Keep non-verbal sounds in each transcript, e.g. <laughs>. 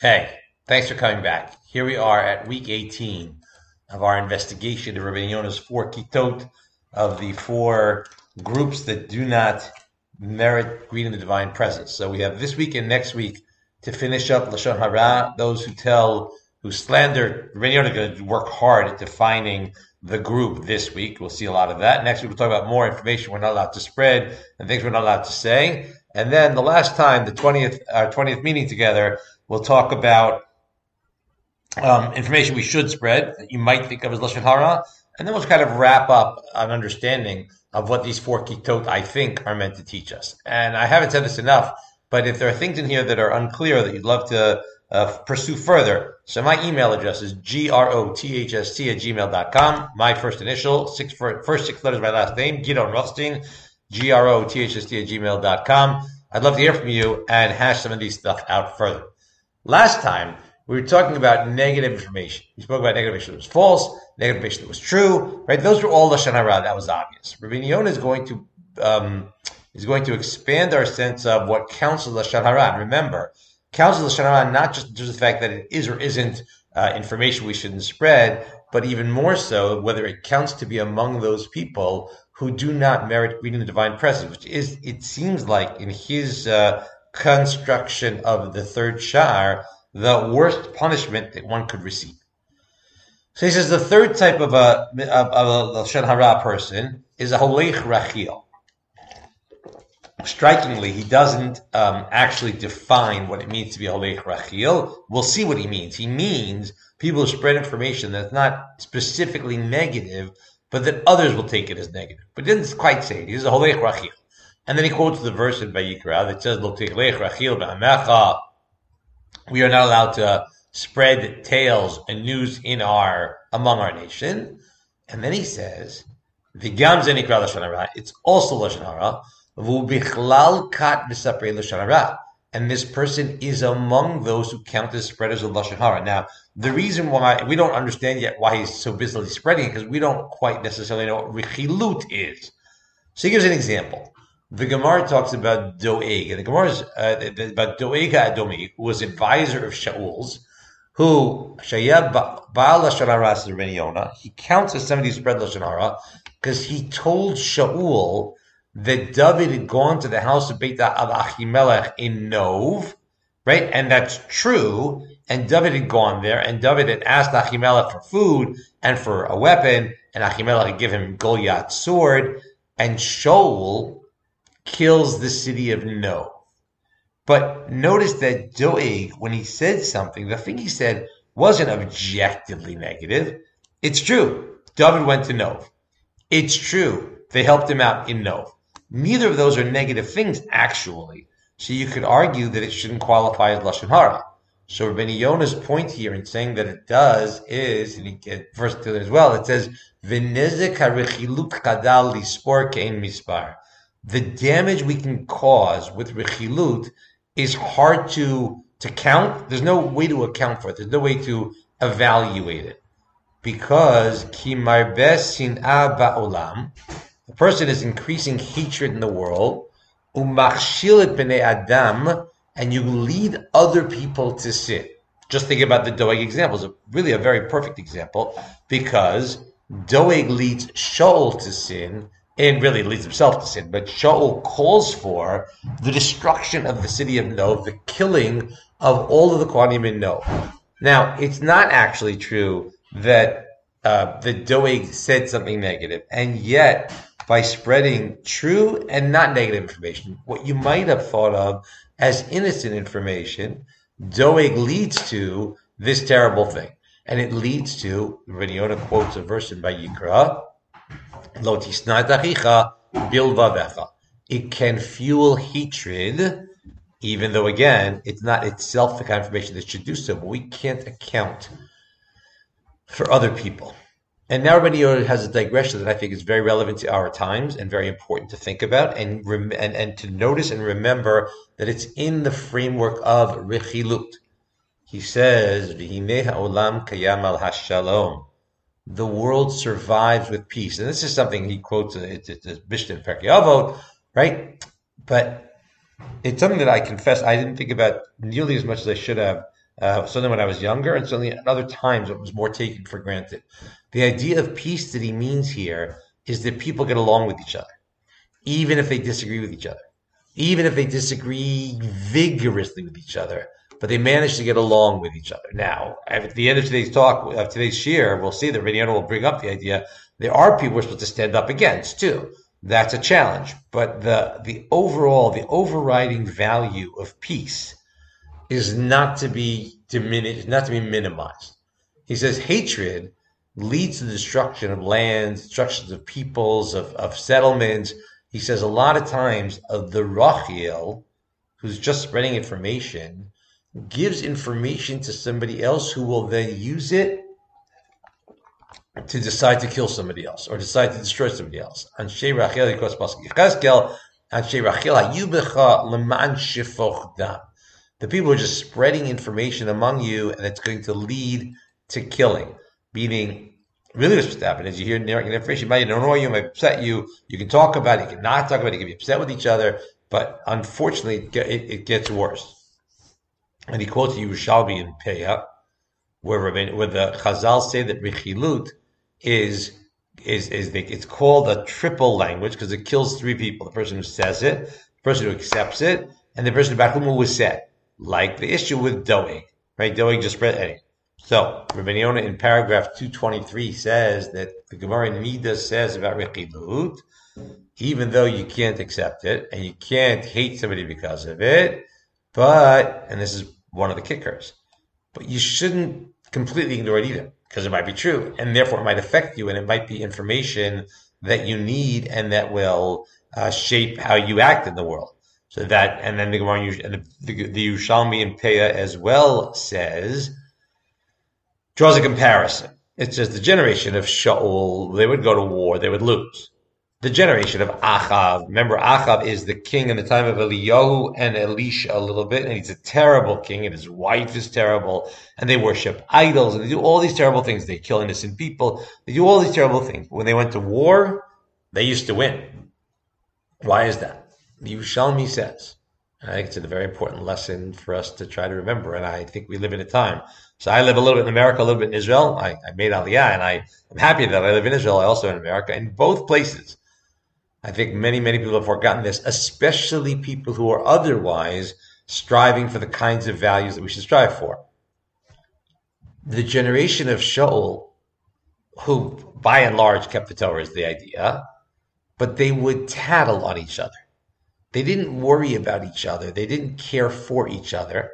Hey, thanks for coming back. Here we are at week 18 of our investigation of Rabbi Yona's four kitot of the four groups that do not merit greeting the divine presence. So we have this week and next week to finish up Lashon Hara, those who tell, who slander. Rabbi Yonah going to work hard at defining the group this week. We'll see a lot of that. Next week we'll talk about more information we're not allowed to spread and things we're not allowed to say. And then the last time, the 20th, our 20th meeting together, We'll talk about um, information we should spread that you might think of as lashon hara, and then we'll kind of wrap up an understanding of what these four kitot I think are meant to teach us. And I haven't said this enough, but if there are things in here that are unclear that you'd love to uh, pursue further, so my email address is grothst at gmail.com. My first initial, six, first six letters of my last name, Gidon Rothstein, grothst at gmail.com. I'd love to hear from you and hash some of these stuff out further. Last time, we were talking about negative information. We spoke about negative information that was false, negative information that was true, right? Those were all Lashon Hara. That was obvious. Rabbi is going to, um, is going to expand our sense of what counts as Lashon Hara. remember, counts as Lashon Hara not just just the fact that it is or isn't uh, information we shouldn't spread, but even more so, whether it counts to be among those people who do not merit reading the divine presence, which is, it seems like in his uh, construction of the third shar, the worst punishment that one could receive. So he says the third type of a of, of a Hara person is a Holech Rachil. Strikingly, he doesn't um, actually define what it means to be a Holech Rachil. We'll see what he means. He means people who spread information that's not specifically negative, but that others will take it as negative. But he doesn't quite say it. He's a Holech Rachil. And then he quotes the verse in Vayikra that says, We are not allowed to spread tales and news in our among our nation. And then he says, "V'gam zenikra lashon hara." It's also lashon hara. V'ubichlal kat. And this person is among those who count as spreaders of lashon. Now, the reason why we don't understand yet why he's so busily spreading it because we don't quite necessarily know what rechilut is. So he gives an example. The Gemara talks about Doeg, and the Gemara is uh, about Doeg Adomi, who was advisor of Shaul's, who Shayab Baal Lashanaras Yonah. He counts as somebody who spread Lashonara because he told Shaul that David had gone to the house of Beit of Achimelech in Nov, right? And that's true. And David had gone there, and David had asked Achimelech for food and for a weapon, and Achimelech had given him Goliath's sword, and Shaul kills the city of Nov. But notice that Doeg, when he said something, the thing he said wasn't objectively negative. It's true. David went to Nov. It's true. They helped him out in Nov. Neither of those are negative things, actually. So you could argue that it shouldn't qualify as Lashon Hara. So Rabbi Yonah's point here in saying that it does is, and he get verse two as well, it says, V'nezek kadal lispor kein mispar the damage we can cause with rechilut is hard to to count. There's no way to account for it. There's no way to evaluate it because sin ba'olam, the person is increasing hatred in the world, umachshilet b'nei adam, and you lead other people to sin. Just think about the Doeg example. It's really a very perfect example because Doeg leads Shaul to sin and really leads himself to sin. But Shaul calls for the destruction of the city of Nov, the killing of all of the Kohanim in Nov. Now, it's not actually true that uh, the Doeg said something negative, and yet by spreading true and not negative information, what you might have thought of as innocent information, Doeg leads to this terrible thing. And it leads to, Rabbi quotes a verse in Vayikra, it can fuel hatred, even though again, it's not itself the kind of information that should do so, but we can't account for other people. And now Rabbi Yehuda has a digression that I think is very relevant to our times and very important to think about and, and, and to notice and remember that it's in the framework of Rechilut. He says, V'hinei ha'olam kayam al hashalom the world survives with peace. And this is something he quotes, it's, it's a Mishnah in Pirkei Avot, right? But it's something that I confess I didn't think about nearly as much as I should have uh, certainly when I was younger, and certainly at other times it was more taken for granted. The idea of peace that he means here is that people get along with each other, even if they disagree with each other, even if they disagree vigorously with each other, but they manage to get along with each other. Now, at the end of today's talk, of today's share, we'll see that Rabbeinu will bring up the idea there are people we're supposed to stand up against too. That's a challenge. But the the overall, the overriding value of peace is not to be diminished, not to be minimized. He says hatred leads to the destruction of lands, destruction of peoples, of, of settlements. He says a lot of times of the Rachil, who's just spreading information, gives information to somebody else who will then use it to decide to kill somebody else or decide to destroy somebody else. and The people are just spreading information among you, and it's going to lead to killing. Meaning, really, what's supposed to happen is you hear information, might annoy you, might upset you. You can talk about it, you can not talk about it, you can be upset with each other, but unfortunately, it, it gets worse. And he quotes Yerushalmi in Peah, where, where the Chazal say that Rechilut is is is the, it's called a triple language because it kills three people: the person who says it, the person who accepts it, and the person about whom it was said. Like the issue with Doeg, right? Doeg just spread any. So Rabbi Yonah in paragraph two twenty three says that the Gemara in Niddah says about Rechilut, even though you can't accept it and you can't hate somebody because of it, but and this is one of the kickers, but you shouldn't completely ignore it either because it might be true and therefore it might affect you and it might be information that you need and that will uh, shape how you act in the world. So that, and then the Gemara and the, the and Peah as well says, draws a comparison. It says the generation of Shaul, they would go to war, they would lose the generation of Achav. Remember, Achav is the king in the time of Eliyahu and Elisha a little bit, and he's a terrible king, and his wife is terrible, and they worship idols, and they do all these terrible things. They kill innocent people. They do all these terrible things. When they went to war, they used to win. Why is that? The Yerushalmi says, I think it's a very important lesson for us to try to remember, and I think we live in a time. So I live a little bit in America, a little bit in Israel. I, I made Aliyah, and I am happy that I live in Israel. I also in America. In both places, I think many, many people have forgotten this, especially people who are otherwise striving for the kinds of values that we should strive for. The generation of Shaul, who by and large kept the Torah is the idea, but they would tattle on each other. They didn't worry about each other. They didn't care for each other.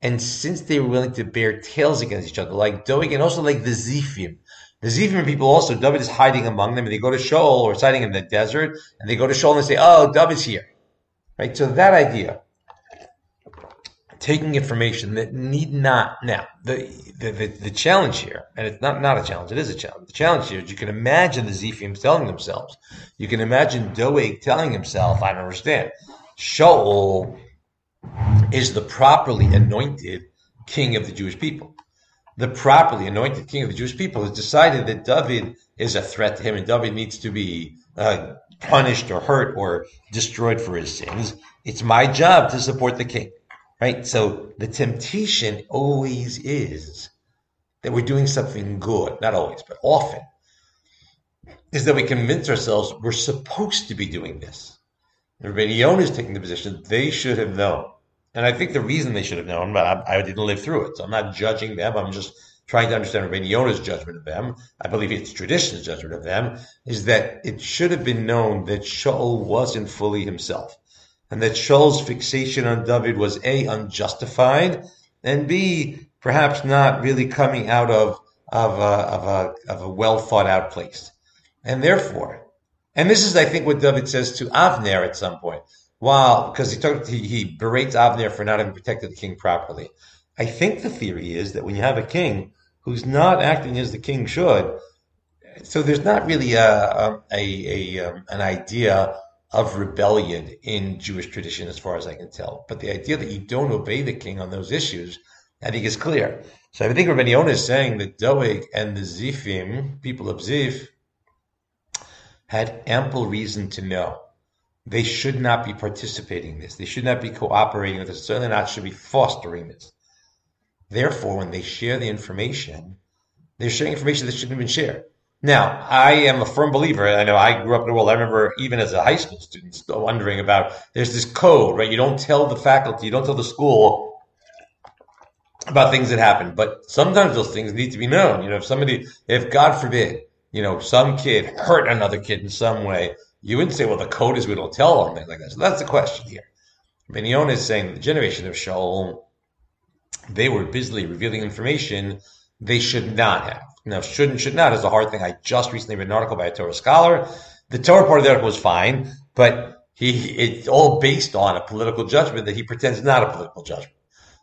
And since they were willing to bear tales against each other, like Doeg and also like the Zifim, the Zifim people also, David is hiding among them, and they go to Shaul or hiding in the desert, and they go to Shaul and they say, "Oh, David's here," right? So that idea, taking information that need not now the the, the, the challenge here, and it's not not a challenge, it is a challenge. The challenge here is you can imagine the Zifim telling themselves, you can imagine Doeg telling himself, "I don't understand." Shaul is the properly anointed king of the Jewish people the properly anointed king of the Jewish people, has decided that David is a threat to him and David needs to be uh, punished or hurt or destroyed for his sins. It's my job to support the king, right? So the temptation always is that we're doing something good, not always, but often, is that we convince ourselves we're supposed to be doing this. Everybody Yonah is taking the position they should have known and I think the reason they should have known, but I, I, didn't live through it. So I'm not judging them. I'm just trying to understand Rabbi Yonah's judgment of them. I believe it's tradition's judgment of them, is that it should have been known that Shaul wasn't fully himself. And that Shaul's fixation on David was A, unjustified, and B, perhaps not really coming out of, of, a, of, a, of a well thought out place. And therefore, and this is, I think, what David says to Avner at some point. Wow, because he, took, he, he berates Avner for not having protected the king properly. I think the theory is that when you have a king who's not acting as the king should, so there's not really a, a, a, um, an idea of rebellion in Jewish tradition, as far as I can tell. But the idea that you don't obey the king on those issues, I think is clear. So I think Rabbi is saying that Doeg and the Zifim, people of Zif, had ample reason to know they should not be participating in this. They should not be cooperating with this. Certainly not should be fostering this. Therefore, when they share the information, they're sharing information that shouldn't have been shared. Now, I am a firm believer. I know I grew up in the world. I remember even as a high school student still wondering about there's this code, right? You don't tell the faculty, you don't tell the school about things that happen. But sometimes those things need to be known. You know, if somebody, if God forbid, you know, some kid hurt another kid in some way, you wouldn't say, well, the code is we don't tell them things like that. So that's the question here. Benyon is saying the generation of Shaul, they were busily revealing information they should not have. Now, should and should not is a hard thing. I just recently read an article by a Torah scholar. The Torah part of the article was fine, but he it's all based on a political judgment that he pretends not a political judgment.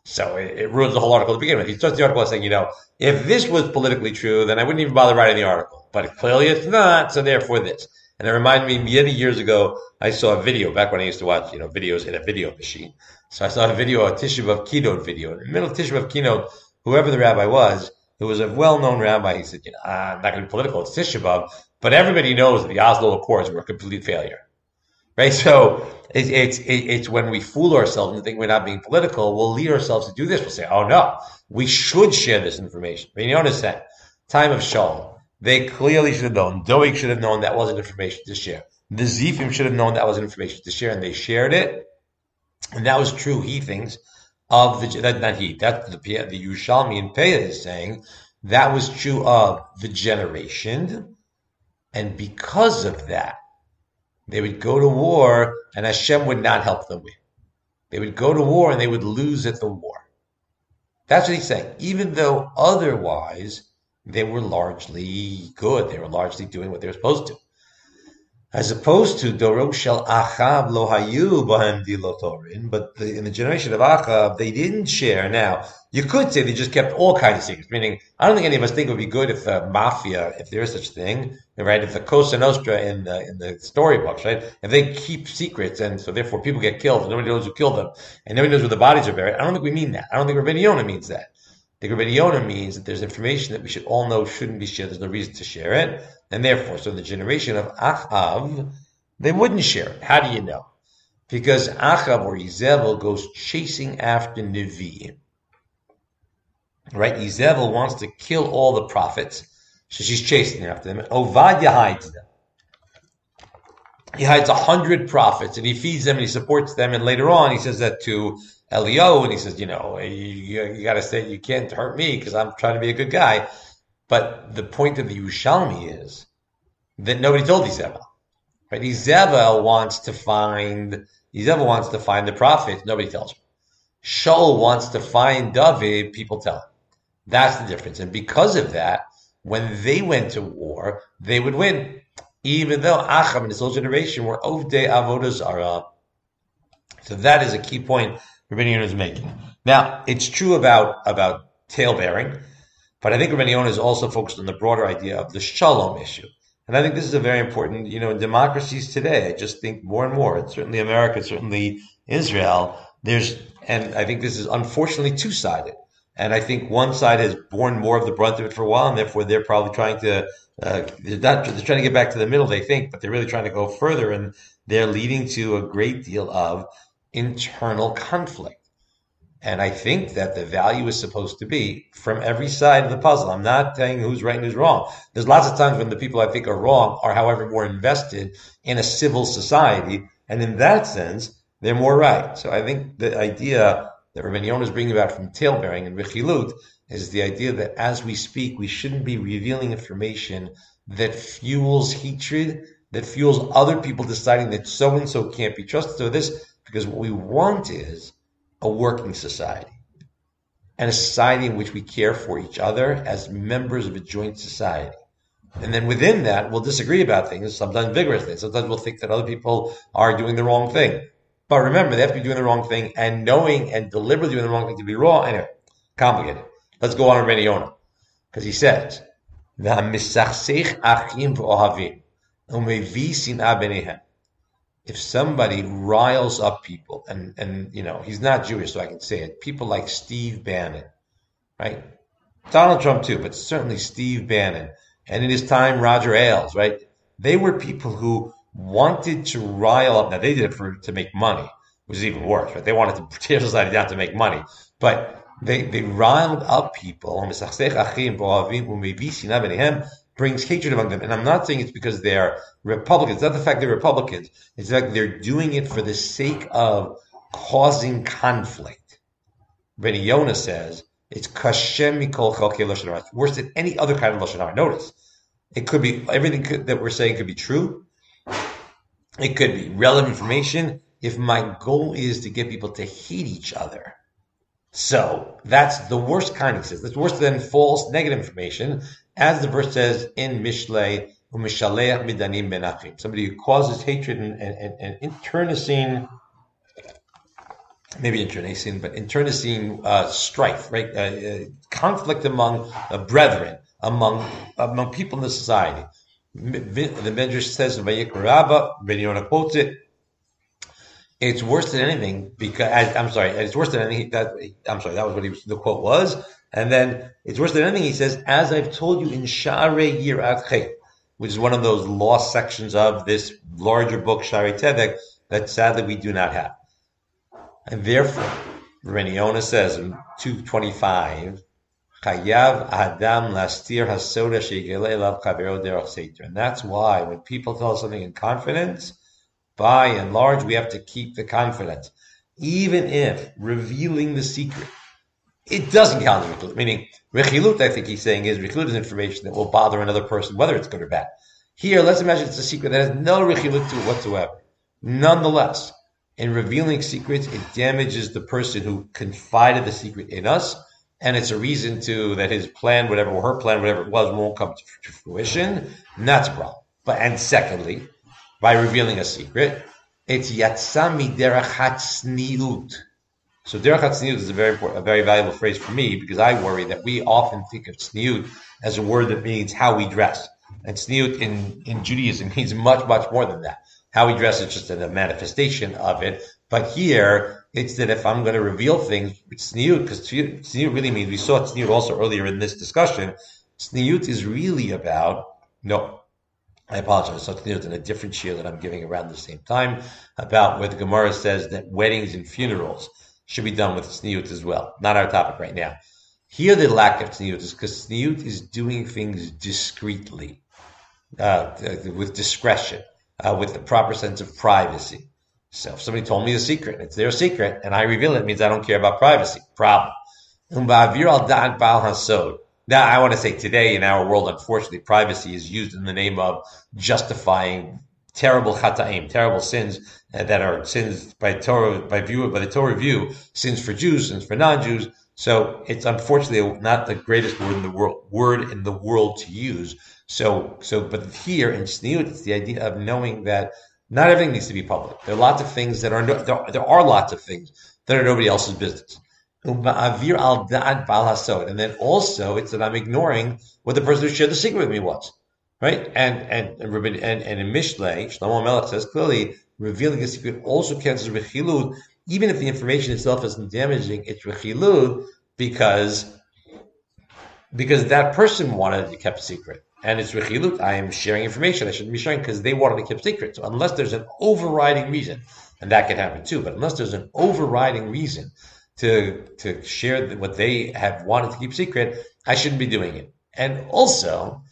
So it, it ruins the whole article to begin with. He starts the article by saying, you know, if this was politically true, then I wouldn't even bother writing the article. But clearly it's not, so therefore this. And it reminded me many years ago, I saw a video back when I used to watch, you know, videos in a video machine. So I saw a video, a Tisha B'Av keynote video. In the middle of Tisha B'Av keynote, whoever the rabbi was, who was a well-known rabbi. He said, you know, I'm not going to be political. It's Tisha B'Av, but everybody knows that the Oslo Accords were a complete failure, right? So it's it's it's when we fool ourselves and think we're not being political, we'll lead ourselves to do this. We'll say, oh no, we should share this information. But you notice that time of Shaul, they clearly should have known. Doeg should have known that wasn't information to share. The Zifim should have known that wasn't information to share, and they shared it. And that was true, he thinks, of the that not he that the the Yerushalmi and Peah is saying that was true of the generation, and because of that, they would go to war, and Hashem would not help them win. They would go to war and they would lose at the war. That's what he's saying. Even though otherwise they were largely good, they were largely doing what they were supposed to as opposed to Doro Shel Achav Lo Hayu Bahem Dilotorin, but the, in the generation of Achav, they didn't share. Now, you could say they just kept all kinds of secrets, meaning, I don't think any of us think it would be good if the mafia, if there is such a thing, right, if the Cosa Nostra in the, in the storybooks, right, if they keep secrets and so therefore people get killed and nobody knows who killed them and nobody knows where the bodies are buried, I don't think we mean that. I don't think Rabbi Yonah means that. The Rabbi Yonah means that there's information that we should all know shouldn't be shared. There's no reason to share it. And therefore, so the generation of Achav, they wouldn't share it. How do you know? Because Achav or Izebel goes chasing after Nevi'im. Right? Izebel wants to kill all the prophets. So she's chasing after them. Ovadia hides them. He hides a hundred prophets and he feeds them and he supports them. And later on, he says that to Elio, and he says, you know, you, you got to say you can't hurt me because I'm trying to be a good guy. But the point of the Yerushalmi is that nobody told Izebel. Right? Izebel wants to find Izebel wants to find the prophet. Nobody tells him. Shaul wants to find David. People tell him. That's the difference. And because of that, when they went to war, they would win. Even though Achab and his whole generation were Ovde Avodah Zarah. So that is a key point Rabbi is making. Now, it's true about, about tale bearing, but I think Rabbi is also focused on the broader idea of the shalom issue. And I think this is a very important, you know, in democracies today, I just think more and more, certainly America, certainly Israel, there's, and I think this is unfortunately two sided. And I think one side has borne more of the brunt of it for a while, and therefore they're probably trying to, uh, they're, not, they're trying to get back to the middle, they think, but they're really trying to go further, and they're leading to a great deal of internal conflict. And I think that the value is supposed to be from every side of the puzzle. I'm not saying who's right and who's wrong. There's lots of times when the people I think are wrong are, however, more invested in a civil society. And in that sense, they're more right. So I think the idea that Yonah is bringing about from talebearing and Rechilut is the idea that as we speak, we shouldn't be revealing information that fuels hatred, that fuels other people deciding that so and so can't be trusted. So this, because what we want is a working society and a society in which we care for each other as members of a joint society. And then within that, we'll disagree about things, sometimes vigorously. Sometimes we'll think that other people are doing the wrong thing. But remember, they have to be doing the wrong thing and knowing and deliberately doing the wrong thing to be wrong. Anyway, complicated. Let's go on to Yonah. Because he says, if somebody riles up people, and and you know he's not Jewish, so I can say it. People like Steve Bannon, right? Donald Trump too, but certainly Steve Bannon, and in his time Roger Ailes, right? They were people who wanted to rile up. Now they did it for to make money, which is even worse, right? They wanted to tear society down to make money, but they they riled up people. Brings hatred among them, and I'm not saying it's because they're Republicans. It's not the fact they're Republicans. It's the fact they're doing it for the sake of causing conflict. Benny Yonah says it's kashem mikol It's worse than any other kind of lashon hara. Notice, it could be everything could, that we're saying could be true. It could be relevant information. If my goal is to get people to hate each other, so that's the worst kind, he says. That's worse than false negative information, as the verse says in Mishlei, midanim benachim. Somebody who causes hatred and, and, and internecine, maybe internecine, but internecine uh, strife, right? Uh, uh, conflict among uh, brethren, among among people in the society. The Medrash says in Vayikra Rabbah, Ben quotes it, it's worse than anything because I'm sorry, it's worse than anything. That I'm sorry, that was what he was, the quote was. And then it's worse than anything. He says, "As I've told you in Share Yirat which is one of those lost sections of this larger book Share Tedek that sadly we do not have. And therefore, Reniona says in 225, Chayav Adam Lastir Hasoda Derech And that's why when people tell us something in confidence, by and large, we have to keep the confidence. Even if revealing the secret, it doesn't count as rechilut. Meaning, rechilut, I think he's saying, is rechilut is information that will bother another person, whether it's good or bad. Here, let's imagine it's a secret that has no rechilut to it whatsoever. Nonetheless, in revealing secrets, it damages the person who confided the secret in us, and it's a reason to that his plan, whatever or her plan, whatever it was, won't come to fruition. And that's a problem. But and secondly, by revealing a secret. It's yatsami derachat tzniut. So derachat tzniut is a very important, a very valuable phrase for me because I worry that we often think of tzniut as a word that means how we dress. And tzniut in, in Judaism <laughs> means much, much more than that. How we dress is just a manifestation of it. But here, it's that if I'm going to reveal things, tzniut, because tzniut really means, we saw tzniut also earlier in this discussion, tzniut is really about, no, I apologize. So it's in a different shiur that I'm giving around the same time about where the Gemara says that weddings and funerals should be done with tzniut as well. Not our topic right now. Here, the lack of tzniut is because tzniut is doing things discreetly, uh, with discretion, uh, with the proper sense of privacy. So if somebody told me a secret, it's their secret, and I reveal it, it means I don't care about privacy. Problem. Now, I want to say today in our world, unfortunately, privacy is used in the name of justifying terrible chataim, terrible sins uh, that are sins by Torah, by view, by the Torah view, sins for Jews, sins for non-Jews. So it's unfortunately not the greatest word in the world, word in the world to use. So, so, but here in Tzniut, it's the idea of knowing that not everything needs to be public. There are lots of things that are, there, there are lots of things that are nobody else's business. And then also it's that I'm ignoring what the person who shared the secret with me was. Right? And and and, and, and in Mishlei, Shlomo Melech says clearly, revealing a secret also counts as rechilut, even if the information itself isn't damaging, it's rechilut because because that person wanted to keep a secret. And it's rechilut. I am sharing information I shouldn't be sharing because they wanted to keep secret. So unless there's an overriding reason, and that can happen too, but unless there's an overriding reason to to share what they have wanted to keep secret, I shouldn't be doing it. And also,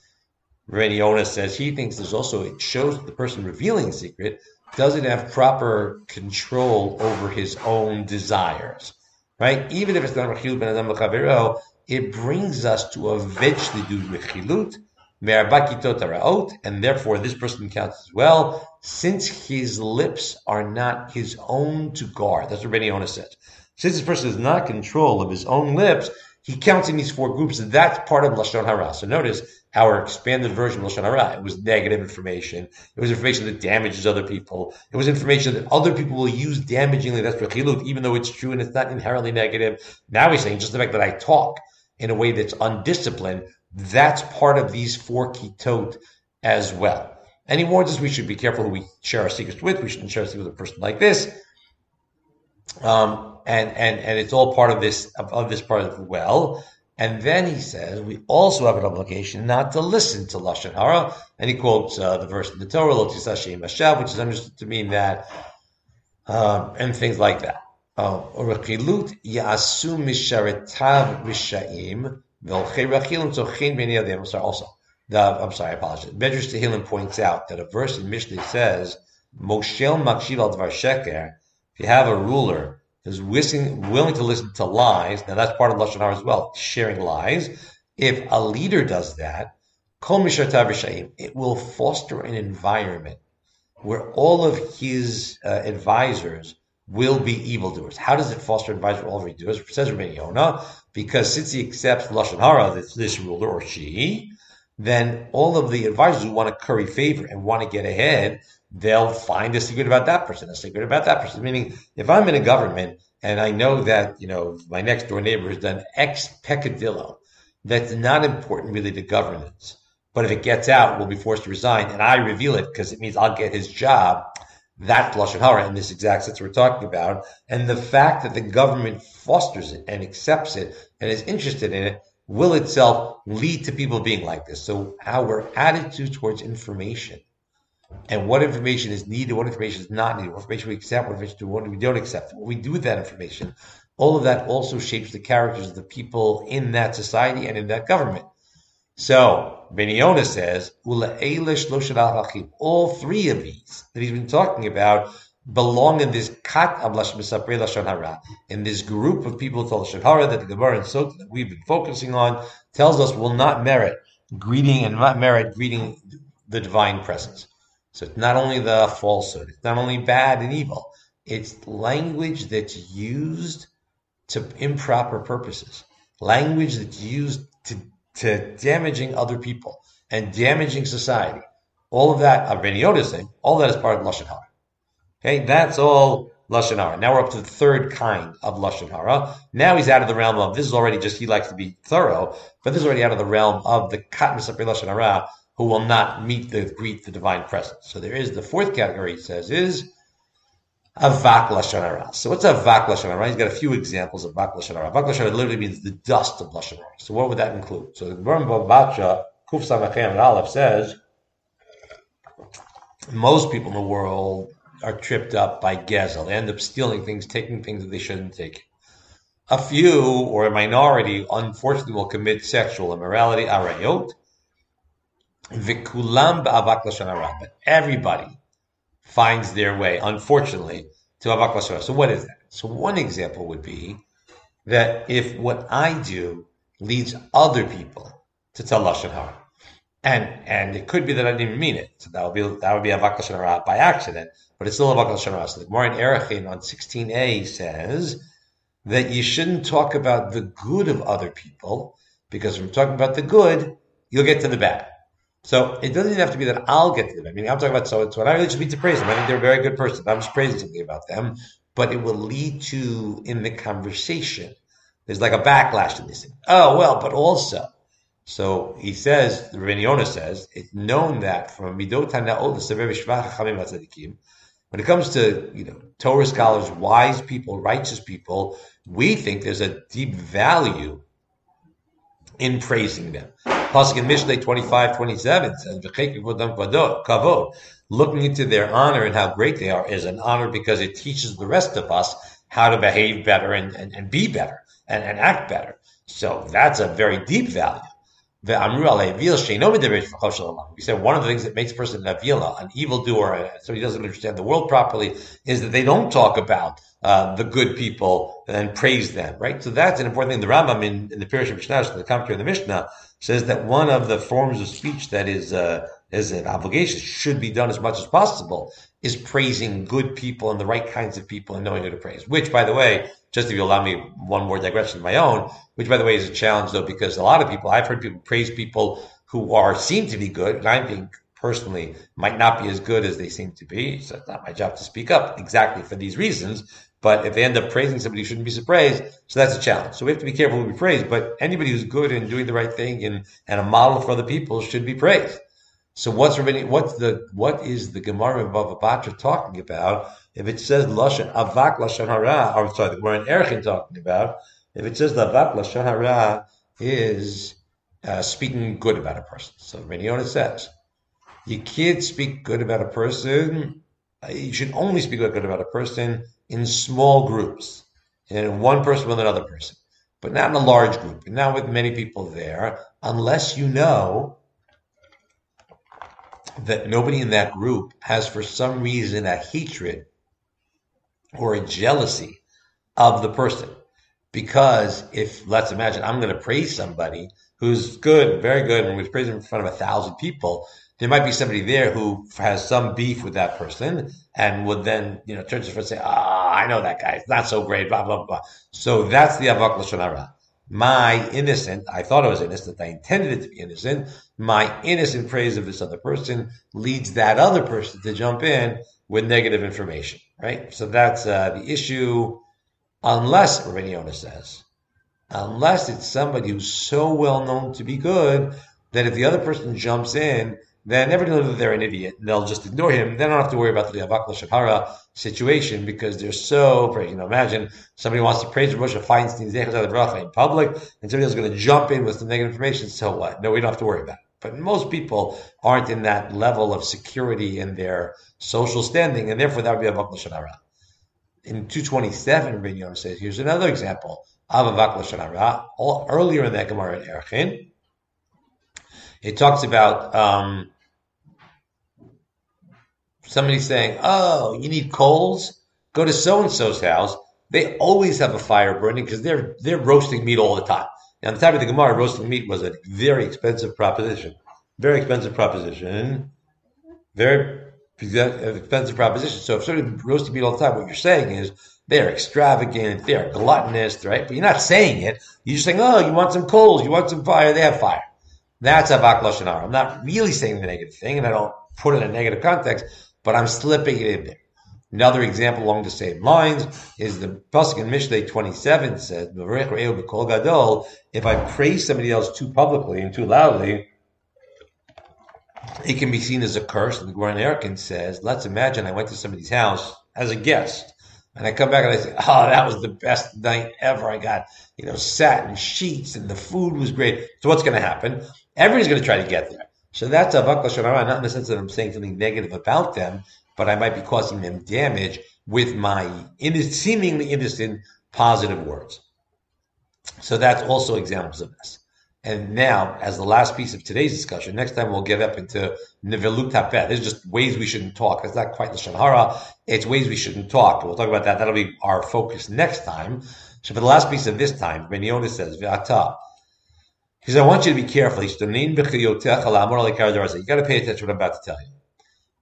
Reniona says he thinks there's also it shows that the person revealing a secret doesn't have proper control over his own desires, right? Even if it's not Rechil ben Adam l'chavero, it brings us to eventually do Rechilut, and therefore this person counts as well, since his lips are not his own to guard. That's what Reniona says. Since this person has not control of his own lips, he counts in these four groups. That's part of lashon hara. So notice our expanded version of lashon hara. It was negative information. It was information that damages other people. It was information that other people will use damagingly. That's rechilut, even though it's true and it's not inherently negative. Now he's saying just the fact that I talk in a way that's undisciplined. That's part of these four kitot as well. And he warns us we should be careful who we share our secrets with. We shouldn't share secrets with a person like this. Um, and and and it's all part of this of, of this part of the well. And then he says we also have an obligation not to listen to lashon hara, and he quotes uh, the verse in the Torah, "Lo which is understood to mean that, um, and things like that. Oh, Rechilut Misharetav. Sorry, also. The, I'm sorry, I apologize. Medrash Tehillim points out that a verse in Mishnah says, Moshel Makshiv al Dvar Sheker, if you have a ruler who's willing, willing to listen to lies, now that's part of Lashon Hara as well, sharing lies. If a leader does that, it will foster an environment where all of his uh, advisors will be evildoers. How does it foster advisor all evildoers? It says Rabbi Yonah, because since he accepts lashon hara, this, this ruler or she, then all of the advisors who want to curry favor and want to get ahead, they'll find a secret about that person, a secret about that person. Meaning, if I'm in a government and I know that you know my next door neighbor has done X peccadillo, that's not important really to governance. But if it gets out, we'll be forced to resign, and I reveal it because it means I'll get his job that lashon hara in this exact sense we're talking about, and the fact that the government fosters it and accepts it and is interested in it will itself lead to people being like this. So our attitude towards information and what information is needed, what information is not needed, what information we accept, what information what we don't accept, what we do with that information, all of that also shapes the characters of the people in that society and in that government. So Ben Yonah says, all three of these that he's been talking about belong in this kat lashon hara, in this group of people called lashon hara that the Gemara and Sotah that we've been focusing on tells us will not merit greeting and not merit greeting the divine presence. So it's not only the falsehood, it's not only bad and evil, it's language that's used to improper purposes, language that's used to to damaging other people and damaging society. All of that, Rabbeinu Yonah saying, all that is part of Lashon Hara. Okay, that's all Lashon Hara. Now we're up to the third kind of Lashon Hara. Now he's out of the realm of, this is already just, he likes to be thorough, but this is already out of the realm of the Kat Misapri Lashon Hara, who will not meet the, greet the divine presence. So there is the fourth category, he says, is Avak Lashon Hara. So what's Avak Lashon Hara? He's got a few examples of Avak Lashon Hara. Avak Lashon Hara literally means the dust of Lashon Hara. So what would that include? So the Gemara Bava Batra, Kuf Samachem Aleph says, most people in the world are tripped up by Gezel. They end up stealing things, taking things that they shouldn't take. A few, or a minority, unfortunately will commit sexual immorality, arayot, vikulam ba'avak Lashon. But everybody finds their way, unfortunately, to Avak Lashon So what is that? So one example would be that if what I do leads other people to tell Lashon Hara, and and it could be that I didn't mean it, so that would be that would be Avak by accident, but it's still Avak Lashon Hara. So the Gemara in Erechin on 16a says that you shouldn't talk about the good of other people, because from talking about the good, you'll get to the bad. So it doesn't even have to be that I'll get to them. I mean, I'm talking about so it's what I really should be to praise them. I think they're a very good person. I'm just praising something about them, but it will lead to in the conversation. There's like a backlash to this. Thing. Oh well, but also. So he says, the Rabbi Yonah says, it's known that from Midot when it comes to you know Torah scholars, wise people, righteous people, we think there's a deep value in praising them. Pasuk in Mishlei 25, 27 says, kavod. Looking into their honor and how great they are is an honor because it teaches the rest of us how to behave better and, and, and be better and, and act better. So that's a very deep value. We said one of the things that makes a person an avila, an evildoer, so he doesn't understand the world properly, is that they don't talk about uh, the good people and praise them, right? So that's an important thing. The Rambam in, in the Pirish Mishnah, the commentary of the Mishnah, says that one of the forms of speech that is uh, is an obligation should be done as much as possible is praising good people and the right kinds of people and knowing who to praise. Which, by the way, just if you allow me one more digression of my own, which by the way is a challenge though, because a lot of people, I've heard people praise people who are seem to be good, and I think personally might not be as good as they seem to be. So it's not my job to speak up exactly for these reasons. But if they end up praising somebody you shouldn't be surprised. so that's a challenge. So we have to be careful who we praise. But anybody who's good and doing the right thing and, and a model for other people should be praised. So what's what's the what is the Gemara of Bava Batra talking about? If it says lashon avak lashon hara, or sorry, the Gemara in Erechin talking about, if it says the avak lashon hara is uh, speaking good about a person. So Reniona says you can't speak good about a person. Uh, you should only speak good about a person in small groups. and one person with another person, but not in a large group, and not with many people there, unless you know that nobody in that group has, for some reason, a hatred or a jealousy of the person. Because if, let's imagine, I'm going to praise somebody who's good, very good, and we praise him in front of a thousand people, there might be somebody there who has some beef with that person and would then, you know, turn to and say, ah, oh, I know that guy. It's not so great, blah, blah, blah. So that's the Avak Lashon My innocent, I thought I was innocent, I intended it to be innocent. My innocent praise of this other person leads that other person to jump in with negative information, right? So that's uh, the issue, unless, Rabbi Yonah says, unless it's somebody who's so well known to be good that if the other person jumps in, then everybody knows that they're an idiot. They'll just ignore him. They don't have to worry about the Avak Lashon Hara situation because they're so, you know, imagine somebody wants to praise Rosh Feinstein's Feinstein in public and somebody else is going to jump in with some negative information. So what? No, we don't have to worry about it. But most people aren't in that level of security in their social standing, and therefore that would be Avak Lashon Hara. In 227, Rabbi says, here's another example of Avak Lashon Hara. Earlier in that Gemara in Erchin, it talks about um, somebody saying, "Oh, you need coals? Go to so and so's house. They always have a fire burning because they're they're roasting meat all the time." Now, the time of the Gemara, roasting meat was a very expensive proposition. Very expensive proposition. Very expensive proposition. So if somebody roasting meat all the time, what you're saying is they're extravagant, they're gluttonous, right? But you're not saying it. You're just saying, oh, you want some coals, you want some fire, they have fire. That's a lashon I'm not really saying the negative thing, and I don't put it in a negative context, but I'm slipping it in there. Another example along the same lines is the pasuk in Mishlei 27 says, "If I praise somebody else too publicly and too loudly, it can be seen as a curse." And the Gemara Erkin says, "Let's imagine I went to somebody's house as a guest." And I come back and I say, "Oh, that was the best night ever! I got, you know, satin sheets and the food was great." So what's going to happen? Everybody's going to try to get there. So that's a lashon not in the sense that I'm saying something negative about them, but I might be causing them damage with my seemingly innocent positive words. So that's also examples of this. And now, as the last piece of today's discussion, next time we'll get up into Nivelut Tapet. There's just ways we shouldn't talk. It's not quite the Hara. It's ways we shouldn't talk. We'll talk about that. That'll be our focus next time. So for the last piece of this time, Ben Yonah says, V'ata, he I want you to be careful. You got to pay attention to what I'm about to tell you.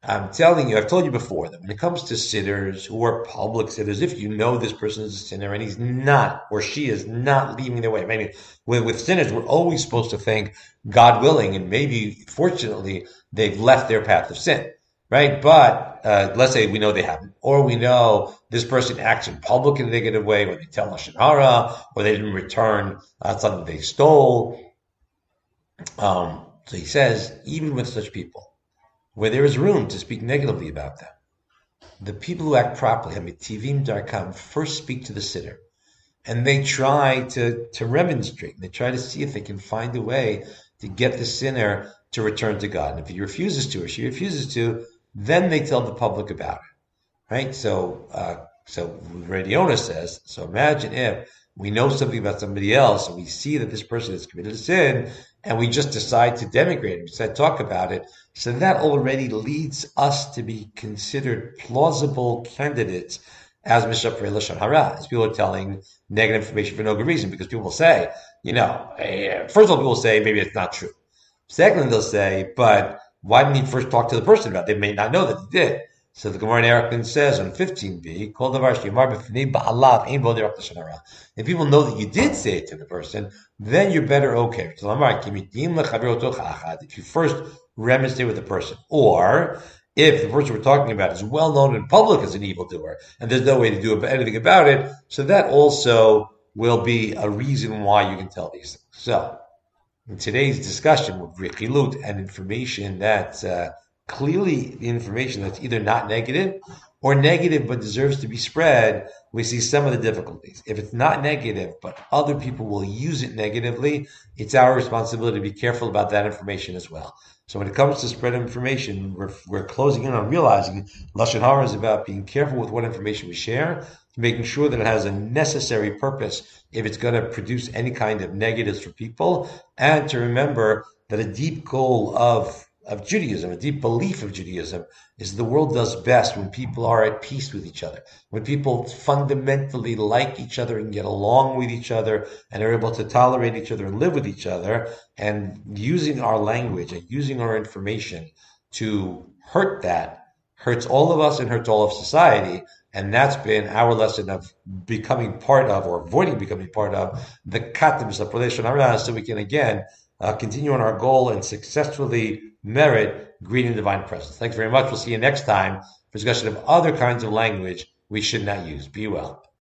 I'm telling you, I've told you before that when it comes to sitters who are public sitters, if you know this person is a sinner and he's not or she is not leaving their way, I mean, with, with sinners, we're always supposed to think, God willing, and maybe fortunately, they've left their path of sin, right? But uh, let's say we know they haven't, or we know this person acts in public in a negative way when they tell lashon hara, or they didn't return uh, something they stole, um, so he says, even with such people, where there is room to speak negatively about them, the people who act properly, Hamitivim Darkam, first speak to the sitter. And they try to, to remonstrate. They try to see if they can find a way to get the sinner to return to God. And if he refuses to or she refuses to, then they tell the public about it. Right? So, uh, so Rabbi Yonah says, so imagine if we know something about somebody else and we see that this person has committed a sin and we just decide to denigrate decide to talk about it. So that already leads us to be considered plausible candidates as Mishapre Lashon Hara, as people are telling negative information for no good reason, because people will say, you know, eh, first of all, people will say maybe it's not true. Secondly, they'll say, but why didn't he first talk to the person about it? They may not know that he did. So the Gemara in Erechim says on 15b, "Call the If people know that you did say it to the person, then you're better okay. If you first remonstrate with the person, or if the person we're talking about is well known in public as an evildoer, and there's no way to do anything about it, so that also will be a reason why you can tell these things. So, in today's discussion with Richilut and information that uh, clearly the information that's either not negative or negative but deserves to be spread, we see some of the difficulties. If it's not negative, but other people will use it negatively, it's our responsibility to be careful about that information as well. So when it comes to spread information, we're, we're closing in on realizing Lashon Hara is about being careful with what information we share, making sure that it has a necessary purpose if it's going to produce any kind of negatives for people, and to remember that a deep goal of of Judaism, a deep belief of Judaism, is the world does best when people are at peace with each other, when people fundamentally like each other and get along with each other and are able to tolerate each other and live with each other, and using our language and using our information to hurt that hurts all of us and hurts all of society. And that's been our lesson of becoming part of or avoiding becoming part of the katims of Pradesh so we can again uh, continue on our goal and successfully merit greeting the divine presence. Thanks very much. We'll see you next time for discussion of other kinds of language we should not use. Be well.